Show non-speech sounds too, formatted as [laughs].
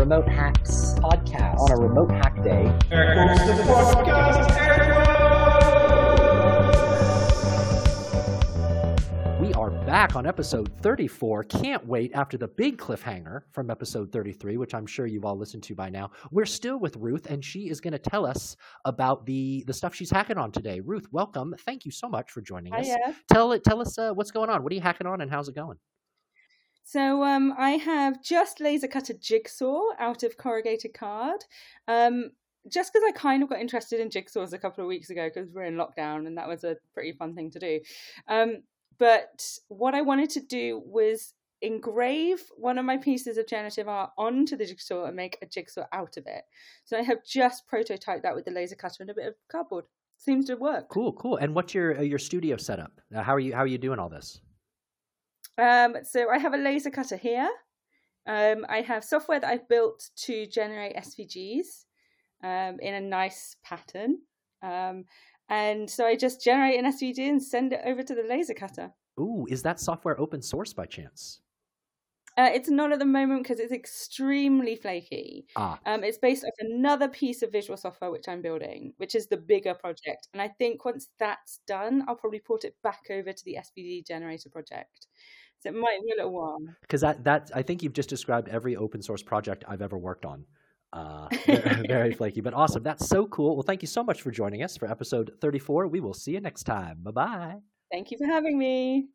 Remote Hacks podcast on a remote hack day. We are back on episode 34. Can't wait after the big cliffhanger from episode 33, which I'm sure you've all listened to by now. We're still with Ruth, and she is going to tell us about the the stuff she's hacking on today. Ruth, welcome. Thank you so much for joining us. Hiya. Tell it. Tell us uh, what's going on. What are you hacking on, and how's it going? So um, I have just laser cut a jigsaw out of corrugated card. Um, just because I kind of got interested in jigsaws a couple of weeks ago because we're in lockdown and that was a pretty fun thing to do. Um, but what I wanted to do was engrave one of my pieces of generative art onto the jigsaw and make a jigsaw out of it. So I have just prototyped that with the laser cutter and a bit of cardboard. Seems to work. Cool, cool. And what's your uh, your studio setup? How are you How are you doing all this? Um, so I have a laser cutter here. Um, I have software that I've built to generate SVGs um, in a nice pattern. Um, and so I just generate an SVG and send it over to the laser cutter. Ooh, is that software open source by chance? Uh, it's not at the moment because it's extremely flaky. Ah, Um, it's based off another piece of visual software which I'm building, which is the bigger project. And I think once that's done, I'll probably port it back over to the SVG generator project. So it might be a little while. because that that I think you've just described every open source project I've ever worked on. Uh, [laughs] very [laughs] flaky, but awesome. That's so cool. Well, thank you so much for joining us for episode 34. We will see you next time. Bye bye. Thank you for having me.